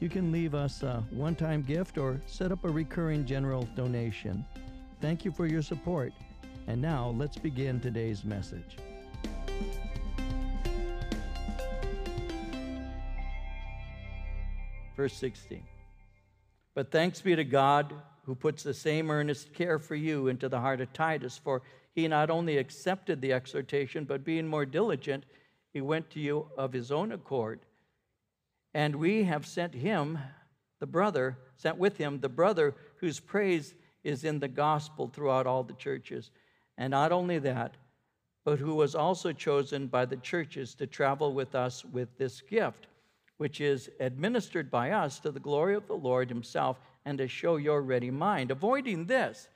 You can leave us a one time gift or set up a recurring general donation. Thank you for your support. And now let's begin today's message. Verse 16. But thanks be to God who puts the same earnest care for you into the heart of Titus, for he not only accepted the exhortation, but being more diligent, he went to you of his own accord. And we have sent him, the brother, sent with him the brother whose praise is in the gospel throughout all the churches. And not only that, but who was also chosen by the churches to travel with us with this gift, which is administered by us to the glory of the Lord Himself and to show your ready mind, avoiding this,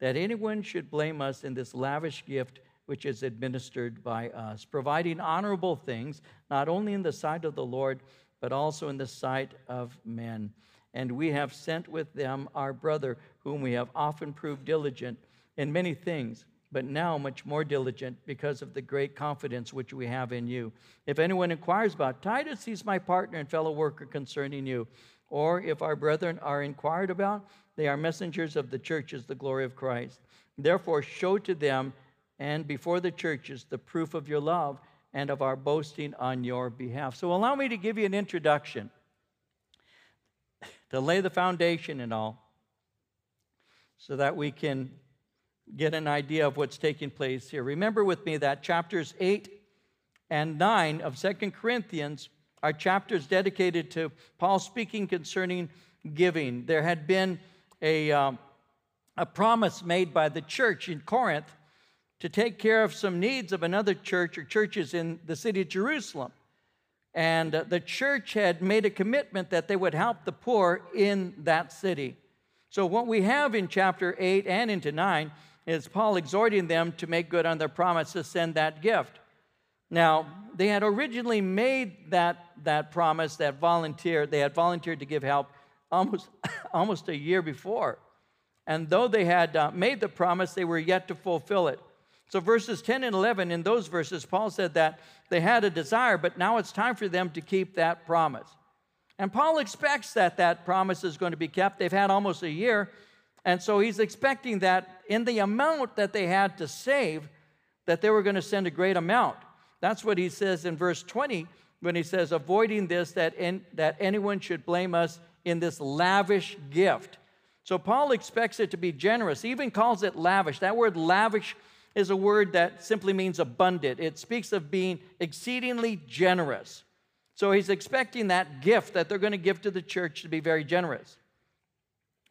that anyone should blame us in this lavish gift which is administered by us, providing honorable things, not only in the sight of the Lord, but also in the sight of men. And we have sent with them our brother, whom we have often proved diligent in many things but now much more diligent because of the great confidence which we have in you. If anyone inquires about Titus, he's my partner and fellow worker concerning you. Or if our brethren are inquired about, they are messengers of the churches, the glory of Christ. Therefore, show to them and before the churches the proof of your love and of our boasting on your behalf. So, allow me to give you an introduction to lay the foundation and all so that we can get an idea of what's taking place here. Remember with me that chapters 8 and 9 of Second Corinthians are chapters dedicated to Paul speaking concerning giving. There had been a, um, a promise made by the church in Corinth to take care of some needs of another church or churches in the city of Jerusalem. And uh, the church had made a commitment that they would help the poor in that city. So, what we have in chapter 8 and into 9 is Paul exhorting them to make good on their promise to send that gift. Now, they had originally made that, that promise, that volunteer, they had volunteered to give help almost, almost a year before. And though they had uh, made the promise, they were yet to fulfill it. So, verses 10 and 11, in those verses, Paul said that they had a desire, but now it's time for them to keep that promise. And Paul expects that that promise is going to be kept. They've had almost a year, and so he's expecting that in the amount that they had to save, that they were going to send a great amount. That's what he says in verse 20 when he says, avoiding this, that, in, that anyone should blame us in this lavish gift. So Paul expects it to be generous, he even calls it lavish. That word lavish is a word that simply means abundant, it speaks of being exceedingly generous. So he's expecting that gift that they're going to give to the church to be very generous.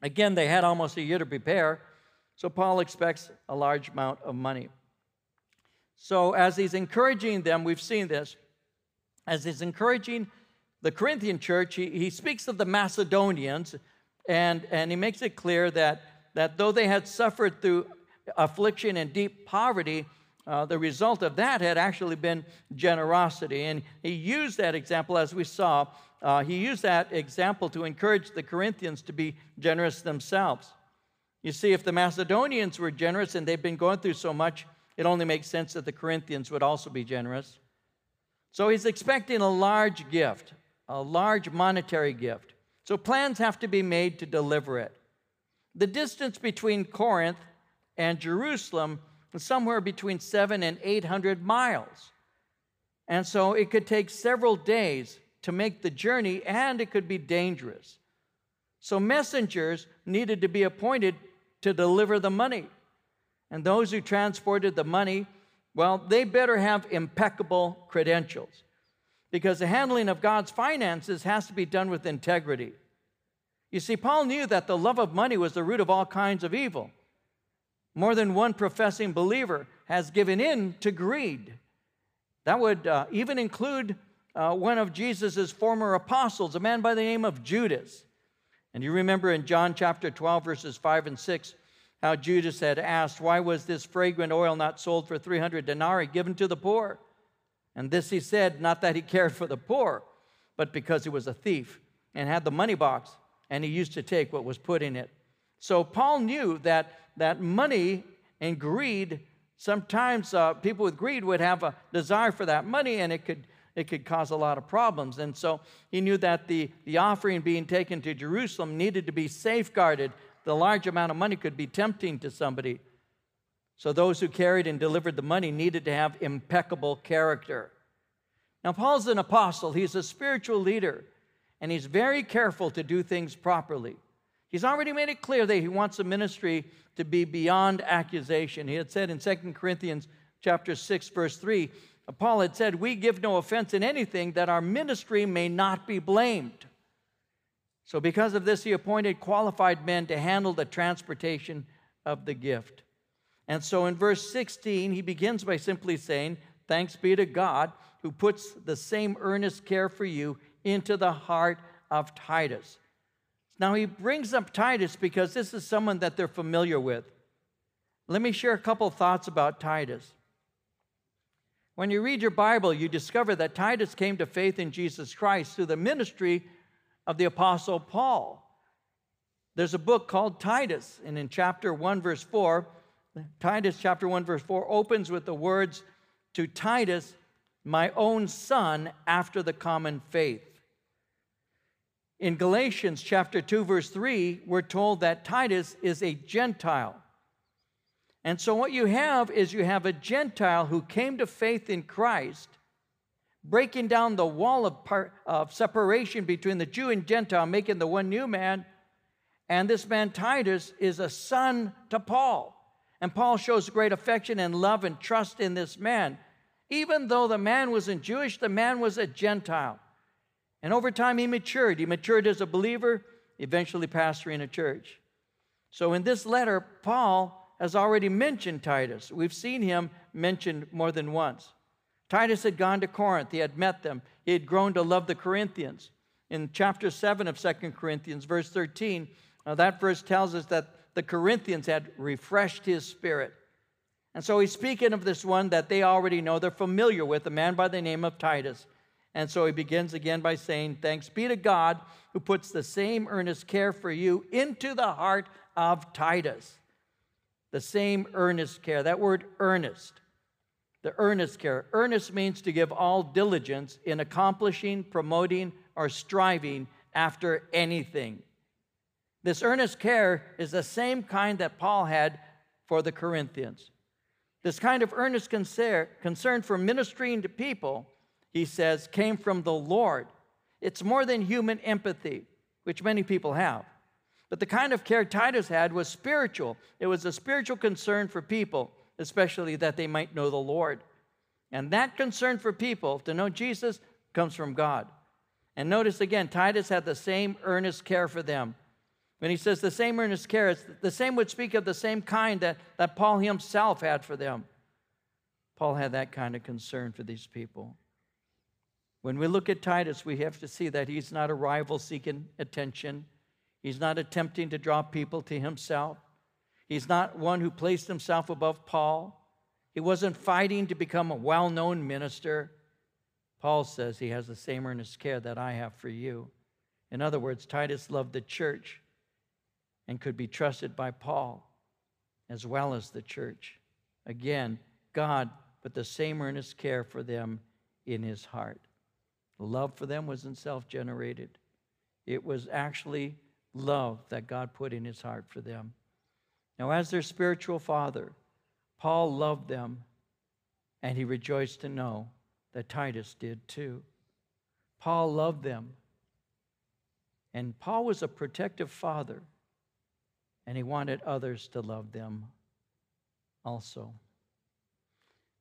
Again, they had almost a year to prepare, so Paul expects a large amount of money. So, as he's encouraging them, we've seen this, as he's encouraging the Corinthian church, he, he speaks of the Macedonians, and, and he makes it clear that, that though they had suffered through affliction and deep poverty, uh, the result of that had actually been generosity. And he used that example, as we saw, uh, he used that example to encourage the Corinthians to be generous themselves. You see, if the Macedonians were generous and they've been going through so much, it only makes sense that the Corinthians would also be generous. So he's expecting a large gift, a large monetary gift. So plans have to be made to deliver it. The distance between Corinth and Jerusalem somewhere between seven and 800 miles. And so it could take several days to make the journey, and it could be dangerous. So, messengers needed to be appointed to deliver the money. And those who transported the money, well, they better have impeccable credentials because the handling of God's finances has to be done with integrity. You see, Paul knew that the love of money was the root of all kinds of evil. More than one professing believer has given in to greed. That would uh, even include uh, one of Jesus' former apostles, a man by the name of Judas. And you remember in John chapter 12, verses 5 and 6, how Judas had asked, Why was this fragrant oil not sold for 300 denarii given to the poor? And this he said, not that he cared for the poor, but because he was a thief and had the money box, and he used to take what was put in it. So Paul knew that, that money and greed, sometimes uh, people with greed would have a desire for that money, and it could, it could cause a lot of problems. And so he knew that the, the offering being taken to Jerusalem needed to be safeguarded the large amount of money could be tempting to somebody. So those who carried and delivered the money needed to have impeccable character. Now, Paul's an apostle, he's a spiritual leader, and he's very careful to do things properly. He's already made it clear that he wants the ministry to be beyond accusation. He had said in 2 Corinthians chapter 6 verse 3, Paul had said, "We give no offense in anything that our ministry may not be blamed." So, because of this, he appointed qualified men to handle the transportation of the gift. And so, in verse 16, he begins by simply saying, Thanks be to God who puts the same earnest care for you into the heart of Titus. Now, he brings up Titus because this is someone that they're familiar with. Let me share a couple thoughts about Titus. When you read your Bible, you discover that Titus came to faith in Jesus Christ through the ministry of the Apostle Paul. There's a book called Titus, and in chapter 1, verse 4, Titus chapter 1, verse 4 opens with the words, To Titus, my own son, after the common faith. In Galatians chapter 2, verse 3, we're told that Titus is a Gentile. And so, what you have is you have a Gentile who came to faith in Christ breaking down the wall of, of separation between the Jew and Gentile, making the one new man. And this man, Titus, is a son to Paul. And Paul shows great affection and love and trust in this man. Even though the man wasn't Jewish, the man was a Gentile. And over time, he matured. He matured as a believer, eventually pastoring a church. So in this letter, Paul has already mentioned Titus. We've seen him mentioned more than once. Titus had gone to Corinth, he had met them, he had grown to love the Corinthians. In chapter 7 of Second Corinthians, verse 13, uh, that verse tells us that the Corinthians had refreshed his spirit. And so he's speaking of this one that they already know, they're familiar with, a man by the name of Titus. And so he begins again by saying, Thanks be to God who puts the same earnest care for you into the heart of Titus. The same earnest care. That word earnest the earnest care. Earnest means to give all diligence in accomplishing, promoting, or striving after anything. This earnest care is the same kind that Paul had for the Corinthians. This kind of earnest concern for ministering to people, he says, came from the Lord. It's more than human empathy, which many people have. But the kind of care Titus had was spiritual. It was a spiritual concern for people especially that they might know the Lord. And that concern for people to know Jesus comes from God. And notice again, Titus had the same earnest care for them. When he says the same earnest care, it's the same would speak of the same kind that, that Paul himself had for them. Paul had that kind of concern for these people. When we look at Titus, we have to see that he's not a rival seeking attention. He's not attempting to draw people to himself. He's not one who placed himself above Paul. He wasn't fighting to become a well known minister. Paul says he has the same earnest care that I have for you. In other words, Titus loved the church and could be trusted by Paul as well as the church. Again, God put the same earnest care for them in his heart. Love for them wasn't self generated, it was actually love that God put in his heart for them. Now, as their spiritual father, Paul loved them, and he rejoiced to know that Titus did too. Paul loved them, and Paul was a protective father, and he wanted others to love them also.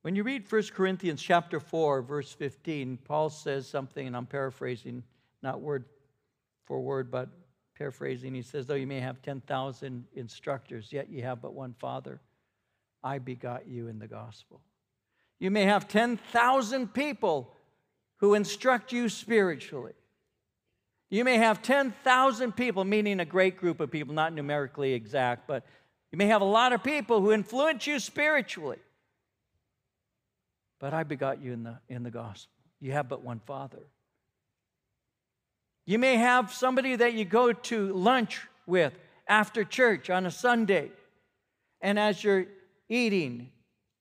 When you read 1 Corinthians chapter 4, verse 15, Paul says something, and I'm paraphrasing, not word for word, but paraphrasing, he says, Though you may have 10,000 instructors, yet you have but one Father. I begot you in the gospel. You may have 10,000 people who instruct you spiritually. You may have 10,000 people, meaning a great group of people, not numerically exact, but you may have a lot of people who influence you spiritually. But I begot you in the, in the gospel. You have but one Father. You may have somebody that you go to lunch with after church on a Sunday. And as you're eating,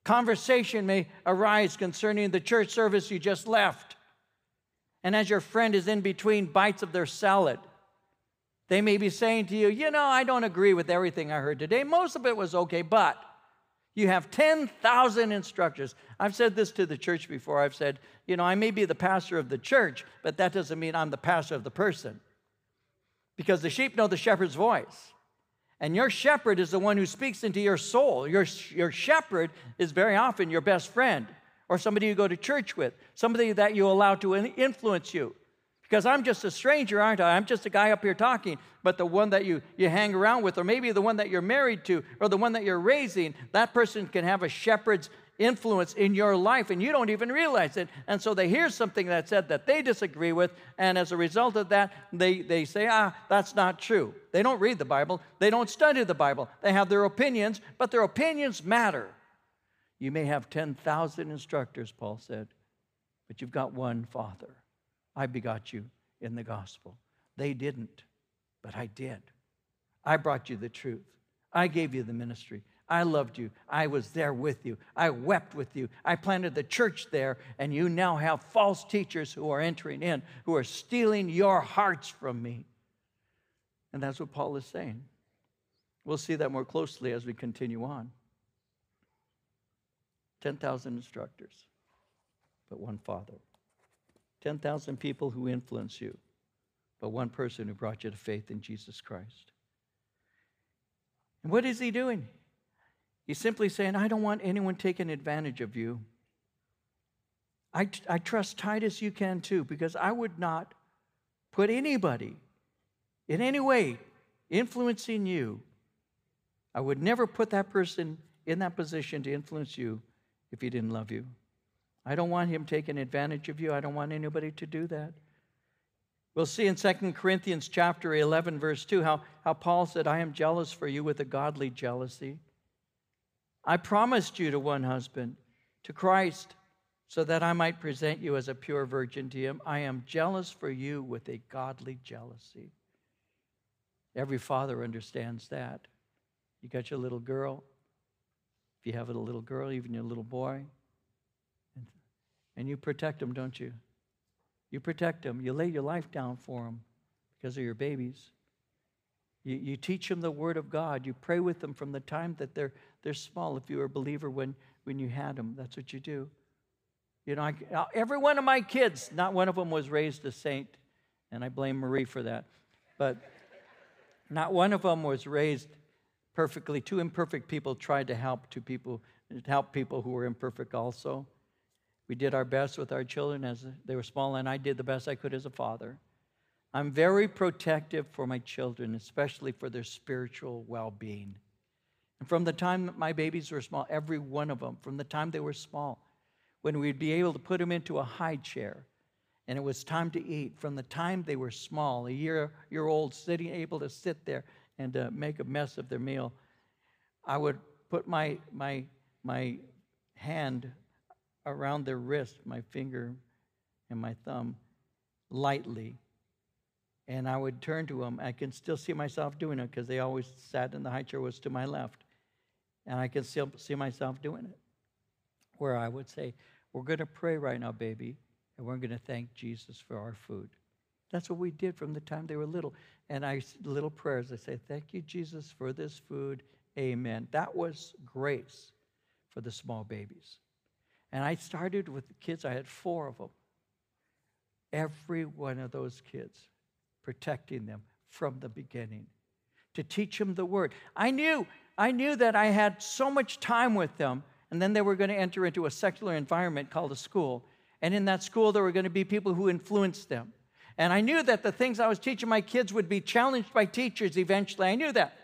conversation may arise concerning the church service you just left. And as your friend is in between bites of their salad, they may be saying to you, You know, I don't agree with everything I heard today. Most of it was okay, but you have 10,000 instructors. I've said this to the church before. I've said, You know, I may be the pastor of the church, but that doesn't mean I'm the pastor of the person. Because the sheep know the shepherd's voice. And your shepherd is the one who speaks into your soul. Your, your shepherd is very often your best friend or somebody you go to church with, somebody that you allow to influence you. Because I'm just a stranger, aren't I? I'm just a guy up here talking. But the one that you, you hang around with, or maybe the one that you're married to, or the one that you're raising, that person can have a shepherd's influence in your life and you don't even realize it. And so they hear something that said that they disagree with, and as a result of that, they, they say, ah, that's not true. They don't read the Bible, they don't study the Bible. They have their opinions, but their opinions matter. You may have 10,000 instructors, Paul said, but you've got one Father. I begot you in the gospel. They didn't, but I did. I brought you the truth. I gave you the ministry. I loved you. I was there with you. I wept with you. I planted the church there, and you now have false teachers who are entering in, who are stealing your hearts from me. And that's what Paul is saying. We'll see that more closely as we continue on. 10,000 instructors, but one father. 10,000 people who influence you, but one person who brought you to faith in Jesus Christ. And what is he doing? He's simply saying, I don't want anyone taking advantage of you. I, I trust Titus you can too, because I would not put anybody in any way influencing you. I would never put that person in that position to influence you if he didn't love you. I don't want him taking advantage of you. I don't want anybody to do that. We'll see in 2 Corinthians chapter 11, verse 2, how, how Paul said, I am jealous for you with a godly jealousy. I promised you to one husband, to Christ, so that I might present you as a pure virgin to him. I am jealous for you with a godly jealousy. Every father understands that. You got your little girl, if you have a little girl, even your little boy. And, you protect them, don't you? You protect them. You lay your life down for them because they're your babies. You, you teach them the Word of God. You pray with them from the time that they're, they're small. If you were a believer when, when you had them, that's what you do. You know, I, every one of my kids, not one of them was raised a saint, and I blame Marie for that. But not one of them was raised perfectly. Two imperfect people tried to help two people, help people who were imperfect also. We did our best with our children as they were small, and I did the best I could as a father. I'm very protective for my children, especially for their spiritual well being. And from the time that my babies were small, every one of them, from the time they were small, when we'd be able to put them into a high chair and it was time to eat, from the time they were small, a year, year old, sitting able to sit there and uh, make a mess of their meal, I would put my, my, my hand around their wrist, my finger and my thumb, lightly. And I would turn to them. I can still see myself doing it because they always sat in the high chair was to my left. And I can still see myself doing it. Where I would say, We're going to pray right now, baby, and we're going to thank Jesus for our food. That's what we did from the time they were little. And I little prayers. I say, "Thank you, Jesus, for this food. Amen." That was grace for the small babies. And I started with the kids. I had four of them. Every one of those kids, protecting them from the beginning, to teach them the word. I knew, I knew that I had so much time with them, and then they were going to enter into a secular environment called a school. And in that school, there were going to be people who influenced them. And I knew that the things I was teaching my kids would be challenged by teachers eventually. I knew that.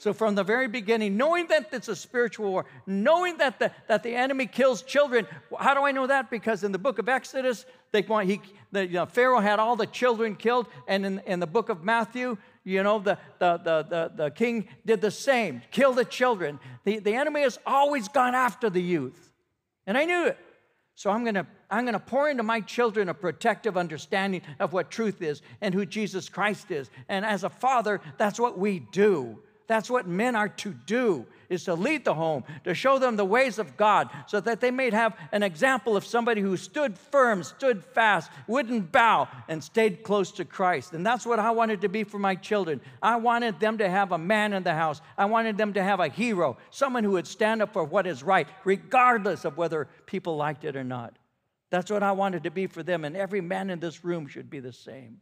So from the very beginning, knowing that it's a spiritual war, knowing that the, that the enemy kills children, how do I know that? Because in the book of Exodus, They want, he, the, you know, Pharaoh had all the children killed, and in, in the book of Matthew, you know, the, the, the, the, the king did the same, kill the children. The, the enemy has always gone after the youth. And I knew it. So I'm gonna, I'm gonna pour into my children a protective understanding of what truth is and who Jesus Christ is. And as a father, that's what we do. That's what men are to do is to lead the home, to show them the ways of God, so that they may have an example of somebody who stood firm, stood fast, wouldn't bow, and stayed close to Christ. And that's what I wanted to be for my children. I wanted them to have a man in the house. I wanted them to have a hero, someone who would stand up for what is right, regardless of whether people liked it or not. That's what I wanted to be for them, and every man in this room should be the same.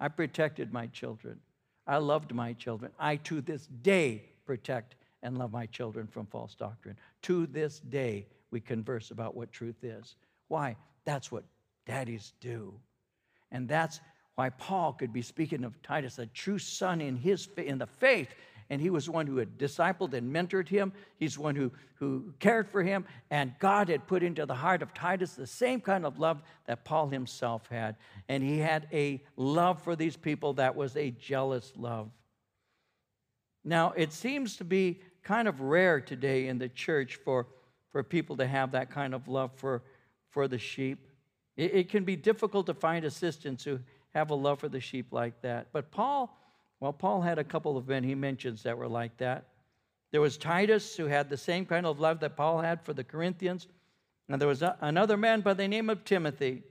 I protected my children. I loved my children. I, to this day, protect and love my children from false doctrine. To this day, we converse about what truth is. Why? That's what daddies do. And that's why Paul could be speaking of Titus, a true son in, his, in the faith, and he was one who had discipled and mentored him. He's one who, who cared for him, and God had put into the heart of Titus the same kind of love that Paul himself had. And he had a love for these people that was a jealous love. Now, it seems to be kind of rare today in the church for, for people to have that kind of love for, for the sheep. It, it can be difficult to find assistants who have a love for the sheep like that. But Paul, well, Paul had a couple of men he mentions that were like that. There was Titus, who had the same kind of love that Paul had for the Corinthians. And there was a, another man by the name of Timothy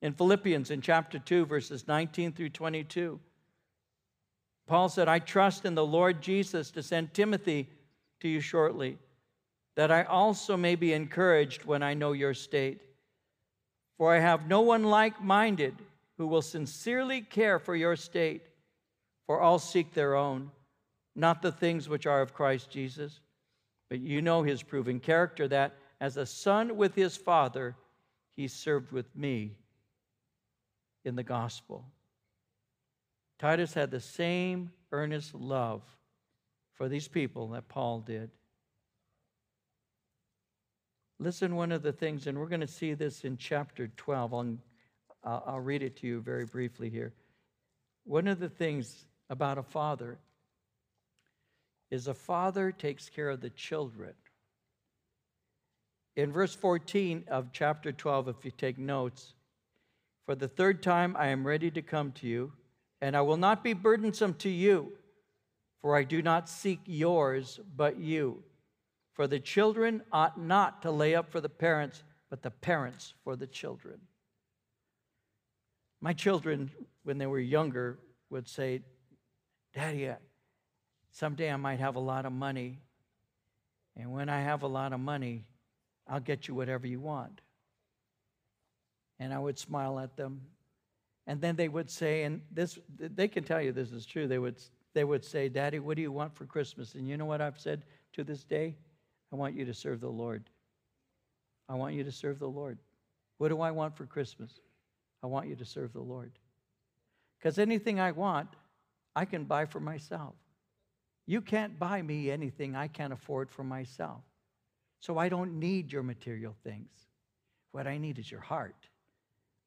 in Philippians in chapter 2, verses 19 through 22. Paul said, I trust in the Lord Jesus to send Timothy to you shortly, that I also may be encouraged when I know your state. For I have no one like minded who will sincerely care for your state, for all seek their own, not the things which are of Christ Jesus. But you know his proven character, that as a son with his father, he served with me in the gospel. Titus had the same earnest love for these people that Paul did. Listen, one of the things, and we're going to see this in chapter 12. I'll, I'll read it to you very briefly here. One of the things about a father is a father takes care of the children. In verse 14 of chapter 12, if you take notes, for the third time I am ready to come to you and I will not be burdensome to you, for I do not seek yours, but you. For the children ought not to lay up for the parents, but the parents for the children. My children, when they were younger, would say, Daddy, uh, someday I might have a lot of money. And when I have a lot of money, I'll get you whatever you want. And I would smile at them and then they would say, and this they can tell you this is true. They would they would say, "Daddy, what do you want for Christmas?" And you know what I've said to this day? I want you to serve the Lord. I want you to serve the Lord. What do I want for Christmas? I want you to serve the Lord. Because anything I want, I can buy for myself. You can't buy me anything I can't afford for myself. So I don't need your material things. What I need is your heart.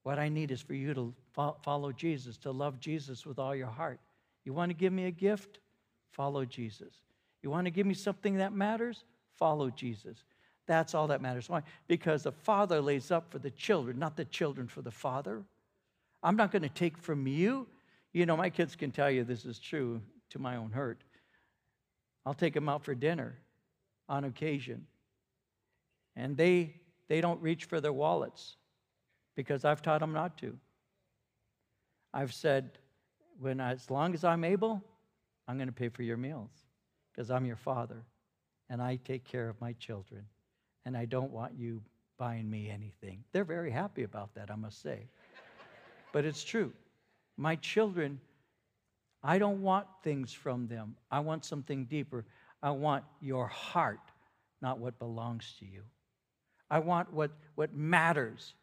What I need is for you to follow Jesus, to love Jesus with all your heart. You want to give me a gift? Follow Jesus. You want to give me something that matters? Follow Jesus. That's all that matters. Why? Because the father lays up for the children, not the children for the father. I'm not going to take from you. You know, my kids can tell you this is true to my own hurt. I'll take them out for dinner on occasion. And they they don't reach for their wallets because I've taught them not to. I've said, when I, as long as I'm able, I'm going to pay for your meals because I'm your father and I take care of my children and I don't want you buying me anything. They're very happy about that, I must say. but it's true. My children, I don't want things from them. I want something deeper. I want your heart, not what belongs to you. I want what, what matters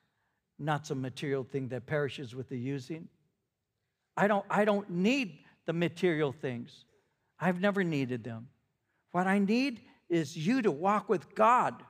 not some material thing that perishes with the using. I don't, I don't need the material things. I've never needed them. What I need is you to walk with God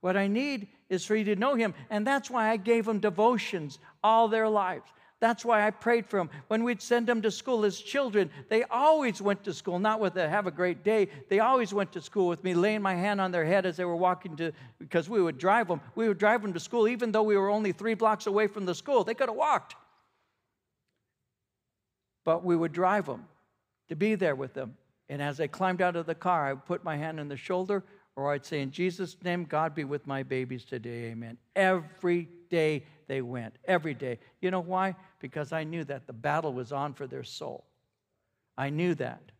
What I need is for you to know him. And that's why I gave them devotions all their lives. That's why I prayed for them. When we'd send them to school as children, they always went to school, not with a have a great day. They always went to school with me, laying my hand on their head as they were walking to, because we would drive them. We would drive them to school, even though we were only three blocks away from the school. They could have walked. But we would drive them to be there with them. And as I climbed out of the car, I would put my hand on the shoulder, or I'd say, In Jesus' name, God be with my babies today. Amen. Every day they went, every day. You know why? Because I knew that the battle was on for their soul. I knew that.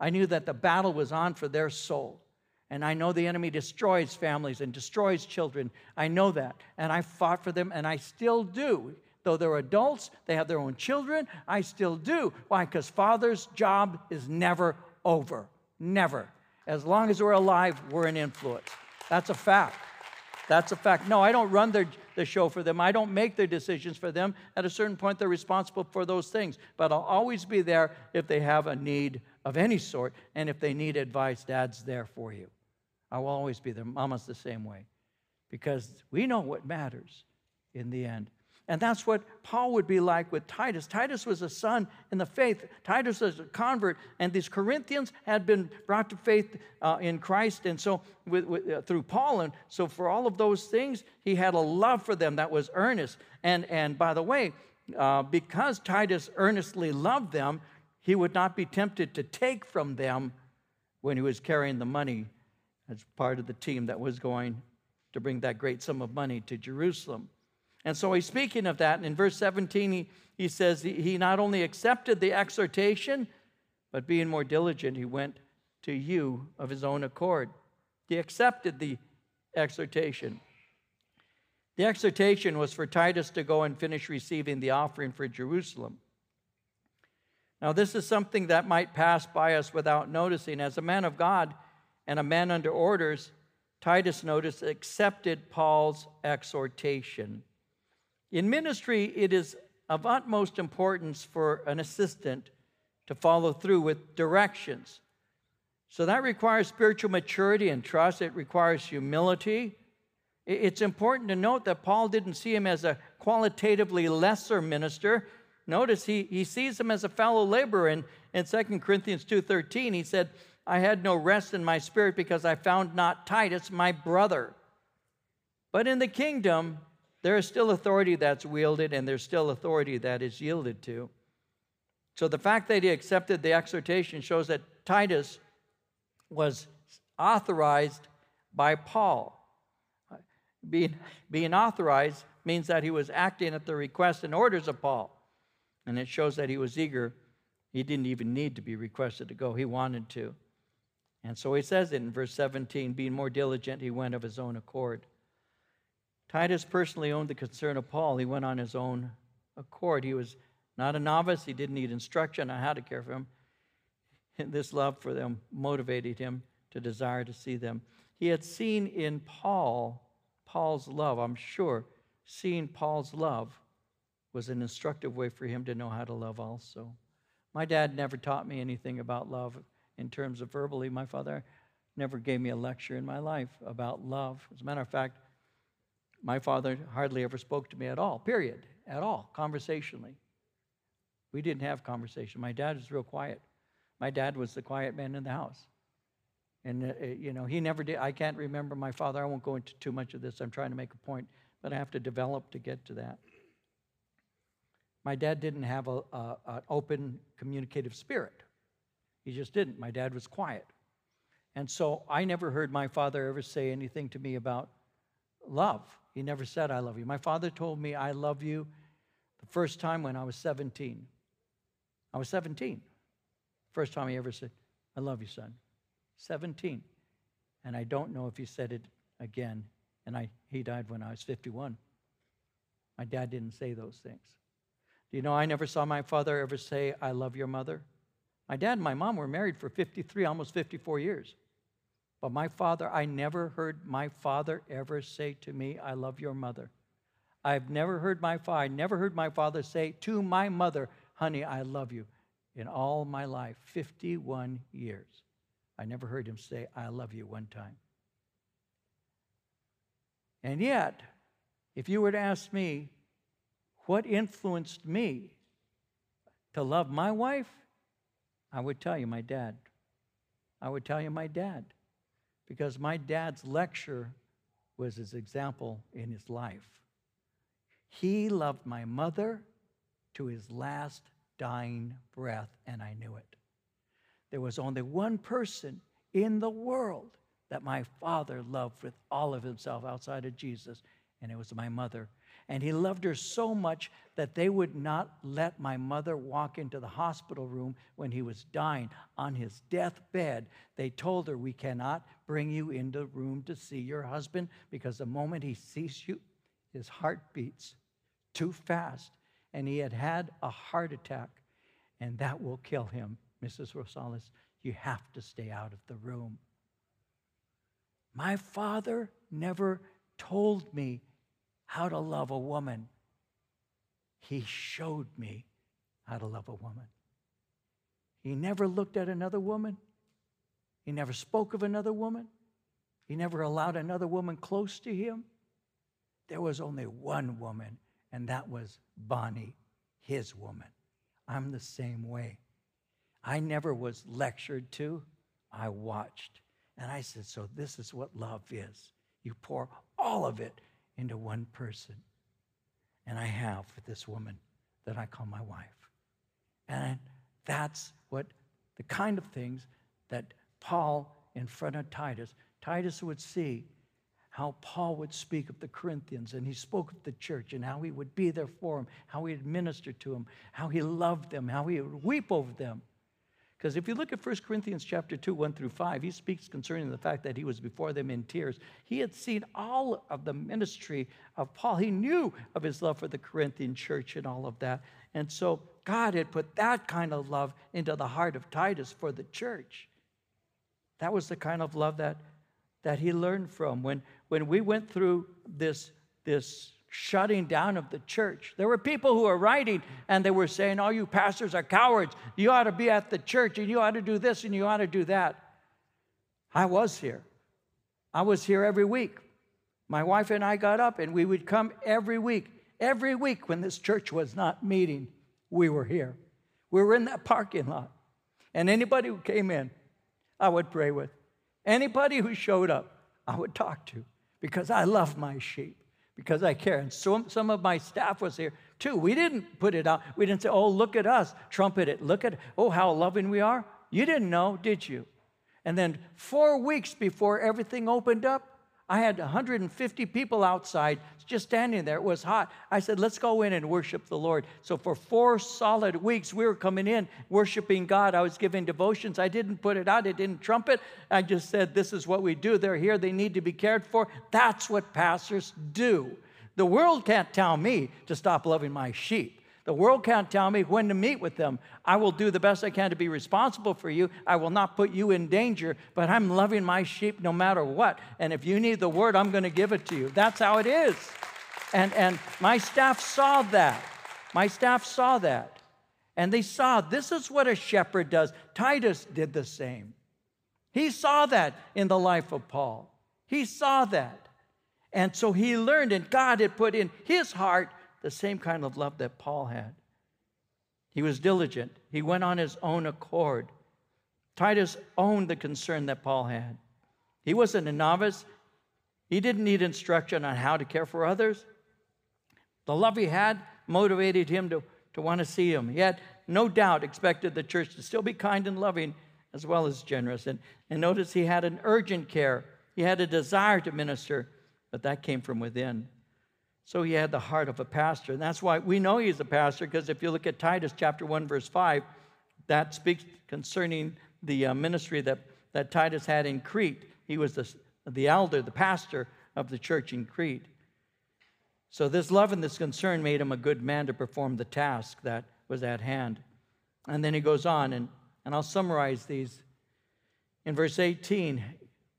I knew that the battle was on for their soul. And I know the enemy destroys families and destroys children. I know that. And I fought for them, and I still do. Though they're adults, they have their own children, I still do. Why? Because father's job is never over. Never. As long as we're alive, we're an influence. That's a fact. That's a fact. No, I don't run their, the show for them. I don't make their decisions for them. At a certain point, they're responsible for those things. But I'll always be there if they have a need of any sort. And if they need advice, Dad's there for you. I will always be there. Mama's the same way. Because we know what matters in the end. And that's what Paul would be like with Titus. Titus was a son in the faith. Titus was a convert, and these Corinthians had been brought to faith uh, in Christ, and so with, with, uh, through Paul. And so for all of those things, he had a love for them that was earnest. And and by the way, uh, because Titus earnestly loved them, he would not be tempted to take from them when he was carrying the money as part of the team that was going to bring that great sum of money to Jerusalem. And so he's speaking of that. And in verse 17, he, he says he, not only accepted the exhortation, but being more diligent, he went to you of his own accord. He accepted the exhortation. The exhortation was for Titus to go and finish receiving the offering for Jerusalem. Now, this is something that might pass by us without noticing. As a man of God and a man under orders, Titus noticed accepted Paul's exhortation. In ministry, it is of utmost importance for an assistant to follow through with directions. So that requires spiritual maturity and trust, it requires humility. It's important to note that Paul didn't see him as a qualitatively lesser minister. Notice he, he sees him as a fellow laborer. In, in 2 Corinthians 2.13, he said, I had no rest in my spirit because I found not Titus, my brother. But in the kingdom, there is still authority that's wielded and there's still authority that is yielded to. So the fact that he accepted the exhortation shows that Titus was authorized by Paul. Being, being authorized means that he was acting at the request and orders of Paul. And it shows that he was eager. He didn't even need to be requested to go, he wanted to. And so he says it in verse 17 being more diligent, he went of his own accord. Titus personally owned the concern of Paul. He went on his own accord. He was not a novice, he didn't need instruction on how to care for him. And this love for them motivated him to desire to see them. He had seen in Paul, Paul's love, I'm sure, seeing Paul's love was an instructive way for him to know how to love also. My dad never taught me anything about love in terms of verbally. My father never gave me a lecture in my life about love. As a matter of fact, my father hardly ever spoke to me at all, period, at all, conversationally. We didn't have conversation. My dad was real quiet. My dad was the quiet man in the house. And, uh, uh, you know, he never did. I can't remember my father. I won't go into too much of this. I'm trying to make a point, but I have to develop to get to that. My dad didn't have a, a, an open communicative spirit. He just didn't. My dad was quiet. And so I never heard my father ever say anything to me about love. He never said, I love you. My father told me, I love you the first time when I was 17. I was 17. First time he ever said, I love you, son. 17. And I don't know if he said it again. And I, he died when I was 51. My dad didn't say those things. Do you know I never saw my father ever say, I love your mother? My dad and my mom were married for 53, almost 54 years. But my father, I never heard my father ever say to me, I love your mother. I've never heard my father, I never heard my father say to my mother, honey, I love you. In all my life, 51 years, I never heard him say, I love you one time. And yet, if you were to ask me, what influenced me to love my wife? I would tell you my dad. I would tell you my dad. Because my dad's lecture was his example in his life. He loved my mother to his last dying breath, and I knew it. There was only one person in the world that my father loved with all of himself outside of Jesus, and it was my mother. And he loved her so much that they would not let my mother walk into the hospital room when he was dying. On his deathbed, they told her, We cannot bring you into the room to see your husband because the moment he sees you, his heart beats too fast. And he had had a heart attack, and that will kill him. Mrs. Rosales, you have to stay out of the room. My father never told me how to love a woman. He showed me how to love a woman. He never looked at another woman. He never spoke of another woman. He never allowed another woman close to him. There was only one woman, and that was Bonnie, his woman. I'm the same way. I never was lectured to, I watched. And I said, So this is what love is. You pour all of it into one person. And I have with this woman that I call my wife. And that's what the kind of things that Paul in front of Titus, Titus would see how Paul would speak of the Corinthians and he spoke of the church and how he would be there for them, how he would minister to them, how he loved them, how he would weep over them. Because if you look at 1 Corinthians chapter 2, 1 through 5, he speaks concerning the fact that he was before them in tears. He had seen all of the ministry of Paul. He knew of his love for the Corinthian church and all of that. And so God had put that kind of love into the heart of Titus for the church. That was the kind of love that, that he learned from. When, when we went through this, this shutting down of the church. There were people who were writing and they were saying, Oh, you pastors are cowards. You ought to be at the church and you ought to do this and you ought to do that. I was here. I was here every week. My wife and I got up and we would come every week. Every week when this church was not meeting, we were here. We were in that parking lot. And anybody who came in, I would pray with. Anybody who showed up, I would talk to because I love my sheep because I care. And some, some of my staff was here too. We didn't put it out. We didn't say, oh, look at us, trumpet it. Look at, oh, how loving we are. You didn't know, did you? And then four weeks before everything opened up, I had 150 people outside just standing there. It was hot. I said, let's go in and worship the Lord. So for four solid weeks, we were coming in worshiping God. I was giving devotions. I didn't put it out, I didn't trumpet. I just said, this is what we do. They're here, they need to be cared for. That's what pastors do. The world can't tell me to stop loving my sheep. The world can't tell me when to meet with them. I will do the best I can to be responsible for you. I will not put you in danger, but I'm loving my sheep no matter what. And if you need the word, I'm going to give it to you. That's how it is. And, and my staff saw that. My staff saw that. And they saw this is what a shepherd does. Titus did the same. He saw that in the life of Paul. He saw that. And so he learned, and God had put in his heart the same kind of love that Paul had. He was diligent, he went on his own accord. Titus owned the concern that Paul had. He wasn't a novice, he didn't need instruction on how to care for others. The love he had motivated him to, to want to see him. He had no doubt expected the church to still be kind and loving as well as generous. And, and notice he had an urgent care, he had a desire to minister, but that came from within. So he had the heart of a pastor. And that's why we know he's a pastor, because if you look at Titus chapter 1, verse 5, that speaks concerning the uh, ministry that, that Titus had in Crete. He was the, the elder, the pastor of the church in Crete. So this love and this concern made him a good man to perform the task that was at hand. And then he goes on, and, and I'll summarize these. In verse 18,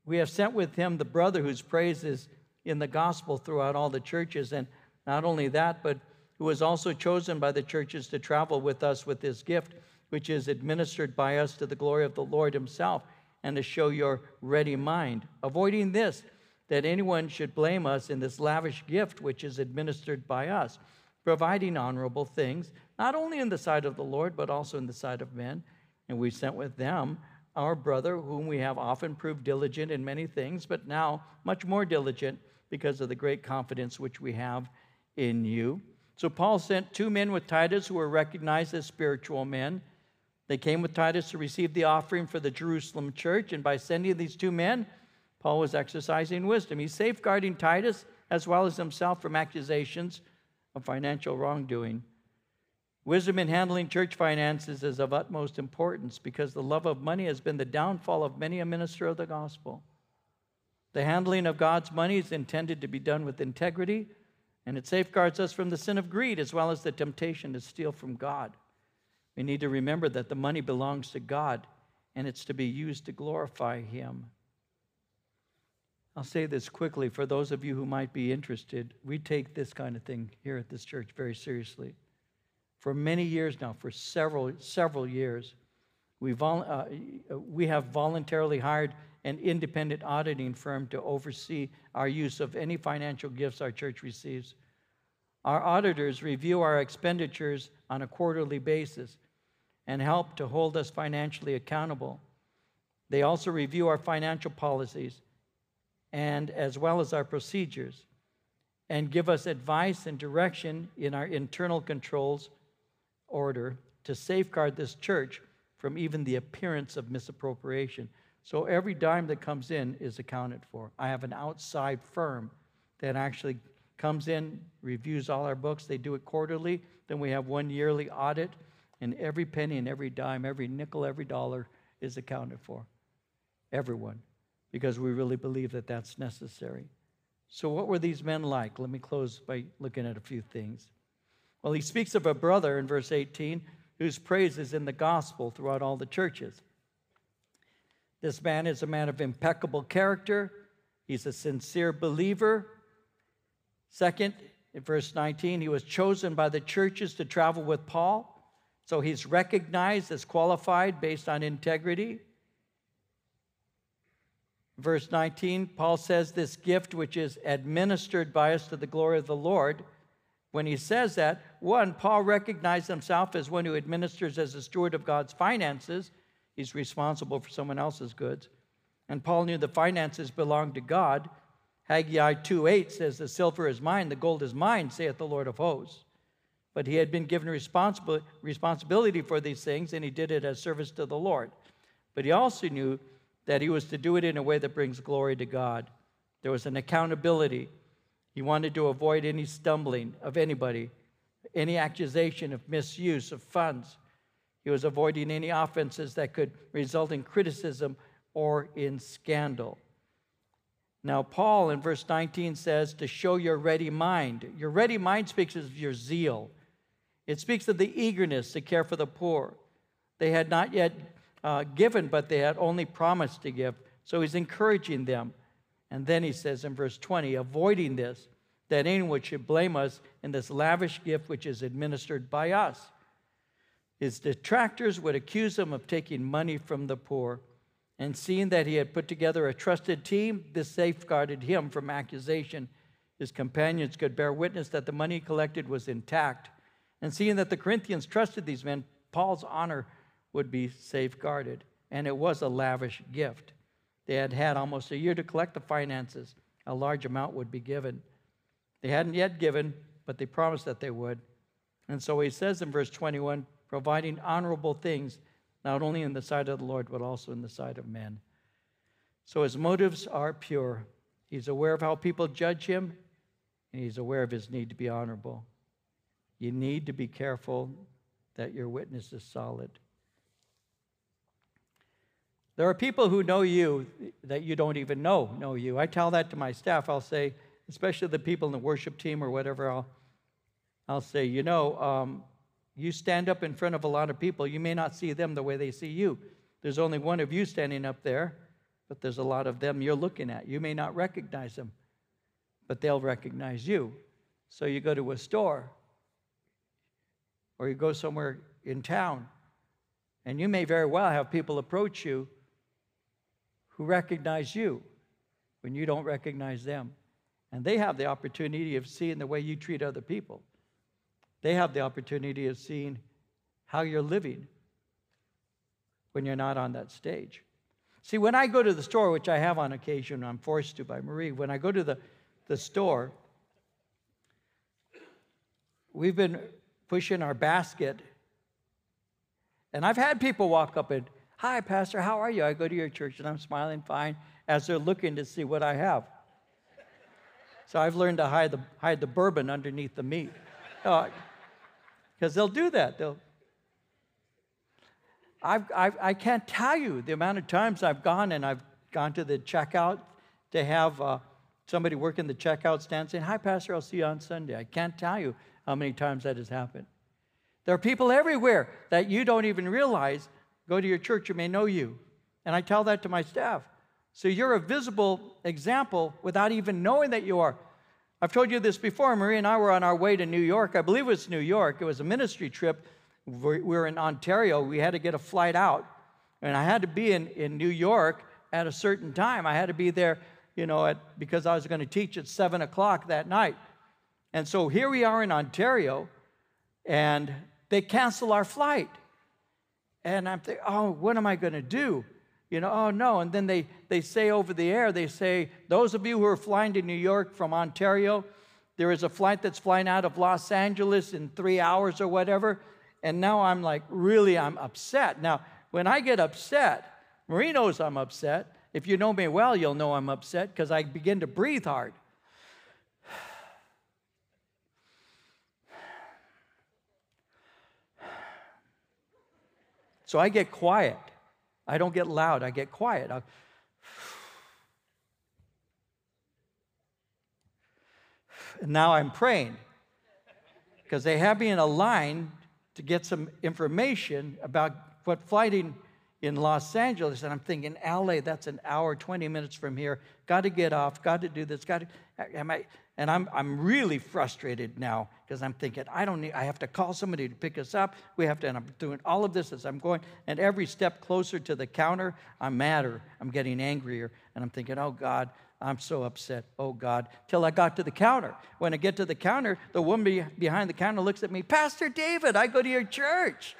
we have sent with him the brother whose praise is in the gospel throughout all the churches. And not only that, but who was also chosen by the churches to travel with us with this gift, which is administered by us to the glory of the Lord Himself, and to show your ready mind. Avoiding this, that anyone should blame us in this lavish gift which is administered by us, providing honorable things, not only in the sight of the Lord, but also in the sight of men. And we sent with them our brother, whom we have often proved diligent in many things, but now much more diligent because of the great confidence which we have in you. So Paul sent two men with Titus who were recognized as spiritual men. They came with Titus to receive the offering for the Jerusalem church, and by sending these two men, Paul was exercising wisdom. He's safeguarding Titus as well as himself from accusations of financial wrongdoing. Wisdom in handling church finances is of utmost importance because the love of money has been the downfall of many a minister of the gospel. The handling of God's money is intended to be done with integrity, and it safeguards us from the sin of greed as well as the temptation to steal from God. We need to remember that the money belongs to God and it's to be used to glorify Him. I'll say this quickly for those of you who might be interested. We take this kind of thing here at this church very seriously. For many years now, for several, several years, we, vol- uh, we have voluntarily hired an independent auditing firm to oversee our use of any financial gifts our church receives. Our auditors review our expenditures on a quarterly basis and help to hold us financially accountable. They also review our financial policies and as well as our procedures and give us advice and direction in our internal controls order to safeguard this church from even the appearance of misappropriation. So every dime that comes in is accounted for. I have an outside firm that actually comes in, reviews all our books. They do it quarterly. Then we have one yearly audit, and every penny and every dime, every nickel, every dollar is accounted for. Everyone, because we really believe that that's necessary. So, what were these men like? Let me close by looking at a few things. Well, he speaks of a brother in verse 18 whose praise is in the gospel throughout all the churches. This man is a man of impeccable character. He's a sincere believer. Second, in verse 19, he was chosen by the churches to travel with Paul. So he's recognized as qualified based on integrity. Verse 19, Paul says, This gift which is administered by us to the glory of the Lord. When he says that, one, Paul recognized himself as one who administers as a steward of God's finances. He's responsible for someone else's goods. And Paul knew the finances belonged to God. Haggai 2:8 says, The silver is mine, the gold is mine, saith the Lord of hosts. But he had been given responsible, responsibility for these things, and he did it as service to the Lord. But he also knew that he was to do it in a way that brings glory to God. There was an accountability. He wanted to avoid any stumbling of anybody, any accusation of misuse of funds. He was avoiding any offenses that could result in criticism or in scandal. Now, Paul in verse 19 says to show your ready mind. Your ready mind speaks of your zeal, it speaks of the eagerness to care for the poor. They had not yet uh, given, but they had only promised to give. So he's encouraging them. And then he says in verse 20, avoiding this, that anyone should blame us in this lavish gift which is administered by us. His detractors would accuse him of taking money from the poor. And seeing that he had put together a trusted team, this safeguarded him from accusation. His companions could bear witness that the money collected was intact. And seeing that the Corinthians trusted these men, Paul's honor would be safeguarded. And it was a lavish gift. They had had almost a year to collect the finances. A large amount would be given. They hadn't yet given, but they promised that they would. And so he says in verse 21 providing honorable things, not only in the sight of the Lord, but also in the sight of men. So his motives are pure. He's aware of how people judge him, and he's aware of his need to be honorable. You need to be careful that your witness is solid. There are people who know you that you don't even know know you. I tell that to my staff. I'll say, especially the people in the worship team or whatever, I'll, I'll say, you know, um, you stand up in front of a lot of people, you may not see them the way they see you. There's only one of you standing up there, but there's a lot of them you're looking at. You may not recognize them, but they'll recognize you. So you go to a store or you go somewhere in town, and you may very well have people approach you who recognize you. when you don't recognize them. And they have the opportunity of seeing the way you treat other people. They have the opportunity of seeing how you're living when you're not on that stage. See, when I go to the store, which I have on occasion, I'm forced to by Marie, when I go to the, the store, we've been pushing our basket. And I've had people walk up and, Hi, Pastor, how are you? I go to your church and I'm smiling fine as they're looking to see what I have. So I've learned to hide the, hide the bourbon underneath the meat. Uh, Because they'll do that. They'll, I've, I've, I can not tell you the amount of times I've gone and I've gone to the checkout to have uh, somebody working the checkout stand saying, Hi, Pastor, I'll see you on Sunday. I can't tell you how many times that has happened. There are people everywhere that you don't even realize go to your church you may know you. And I tell that to my staff. So you're a visible example without even knowing that you are. I've told you this before. Marie and I were on our way to New York. I believe it was New York. It was a ministry trip we were in Ontario. We had to get a flight out. And I had to be in, in New York at a certain time. I had to be there, you know, at, because I was going to teach at 7 o'clock that night. And so here we are in Ontario, and they cancel our flight. And I'm thinking, oh, what am I going to do? You know, oh no. And then they, they say over the air, they say, those of you who are flying to New York from Ontario, there is a flight that's flying out of Los Angeles in three hours or whatever. And now I'm like, really, I'm upset. Now, when I get upset, Marie knows I'm upset. If you know me well, you'll know I'm upset because I begin to breathe hard. So I get quiet. I don't get loud, I get quiet. I, and now I'm praying because they have me in a line to get some information about what flighting in Los Angeles. And I'm thinking, LA, that's an hour, 20 minutes from here. Got to get off, got to do this, got to. Am I, and I'm, I'm really frustrated now because I'm thinking, I don't need, I have to call somebody to pick us up. We have to, and I'm doing all of this as I'm going. And every step closer to the counter, I'm madder. I'm getting angrier. And I'm thinking, oh God, I'm so upset. Oh God. Till I got to the counter. When I get to the counter, the woman behind the counter looks at me, Pastor David, I go to your church.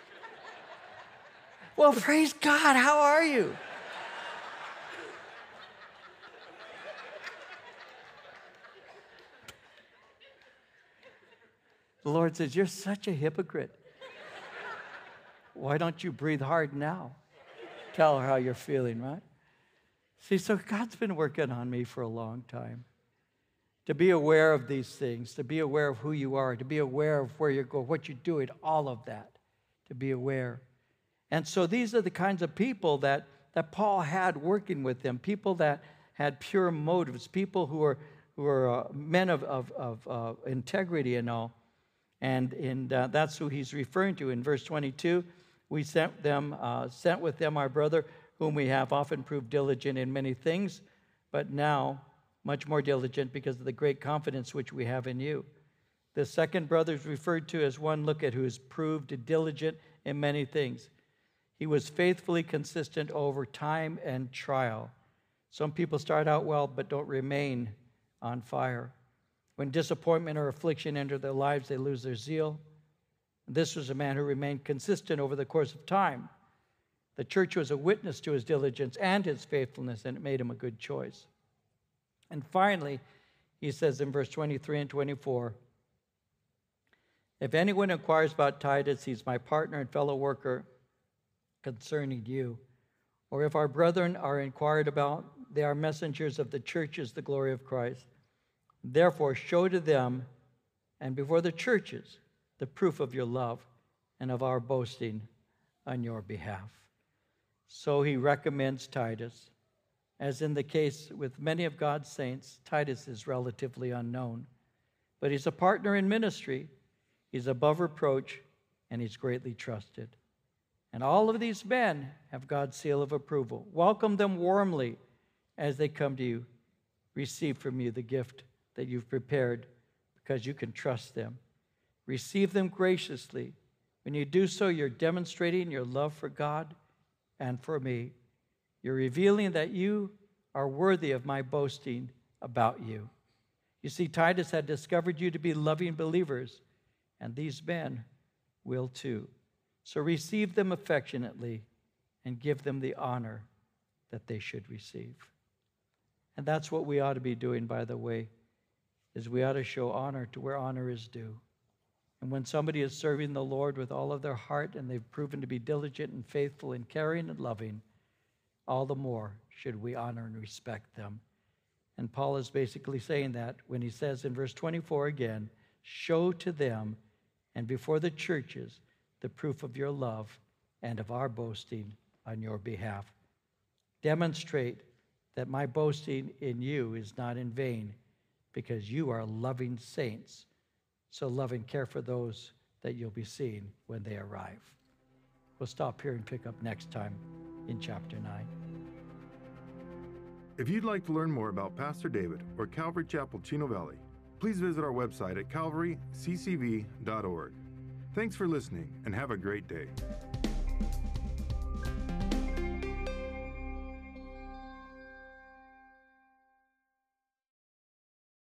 well, praise God. How are you? The Lord says, You're such a hypocrite. Why don't you breathe hard now? Tell her how you're feeling, right? See, so God's been working on me for a long time. To be aware of these things, to be aware of who you are, to be aware of where you're going, what you're doing, all of that, to be aware. And so these are the kinds of people that, that Paul had working with him, people that had pure motives, people who are, who are uh, men of, of, of uh, integrity and all. And, and uh, that's who he's referring to in verse 22. We sent them, uh, sent with them our brother whom we have often proved diligent in many things, but now much more diligent because of the great confidence which we have in you. The second brother is referred to as one, look at, who is proved diligent in many things. He was faithfully consistent over time and trial. Some people start out well but don't remain on fire. When disappointment or affliction enter their lives, they lose their zeal. This was a man who remained consistent over the course of time. The church was a witness to his diligence and his faithfulness, and it made him a good choice. And finally, he says in verse 23 and 24 If anyone inquires about Titus, he's my partner and fellow worker concerning you. Or if our brethren are inquired about, they are messengers of the churches, the glory of Christ. Therefore, show to them and before the churches the proof of your love and of our boasting on your behalf. So he recommends Titus. As in the case with many of God's saints, Titus is relatively unknown. But he's a partner in ministry, he's above reproach, and he's greatly trusted. And all of these men have God's seal of approval. Welcome them warmly as they come to you. Receive from you the gift that you've prepared because you can trust them. Receive them graciously. When you do so, you're demonstrating your love for God and for me. You're revealing that you are worthy of my boasting about you. You see, Titus had discovered you to be loving believers, and these men will too. So receive them affectionately and give them the honor that they should receive. And that's what we ought to be doing, by the way, is we ought to show honor to where honor is due. And when somebody is serving the Lord with all of their heart and they've proven to be diligent and faithful and caring and loving, all the more should we honor and respect them. And Paul is basically saying that when he says in verse 24 again, show to them and before the churches the proof of your love and of our boasting on your behalf. Demonstrate that my boasting in you is not in vain because you are loving saints. So love and care for those that you'll be seeing when they arrive. We'll stop here and pick up next time in chapter 9. If you'd like to learn more about Pastor David or Calvary Chapel Chino Valley, please visit our website at calvaryccv.org. Thanks for listening and have a great day.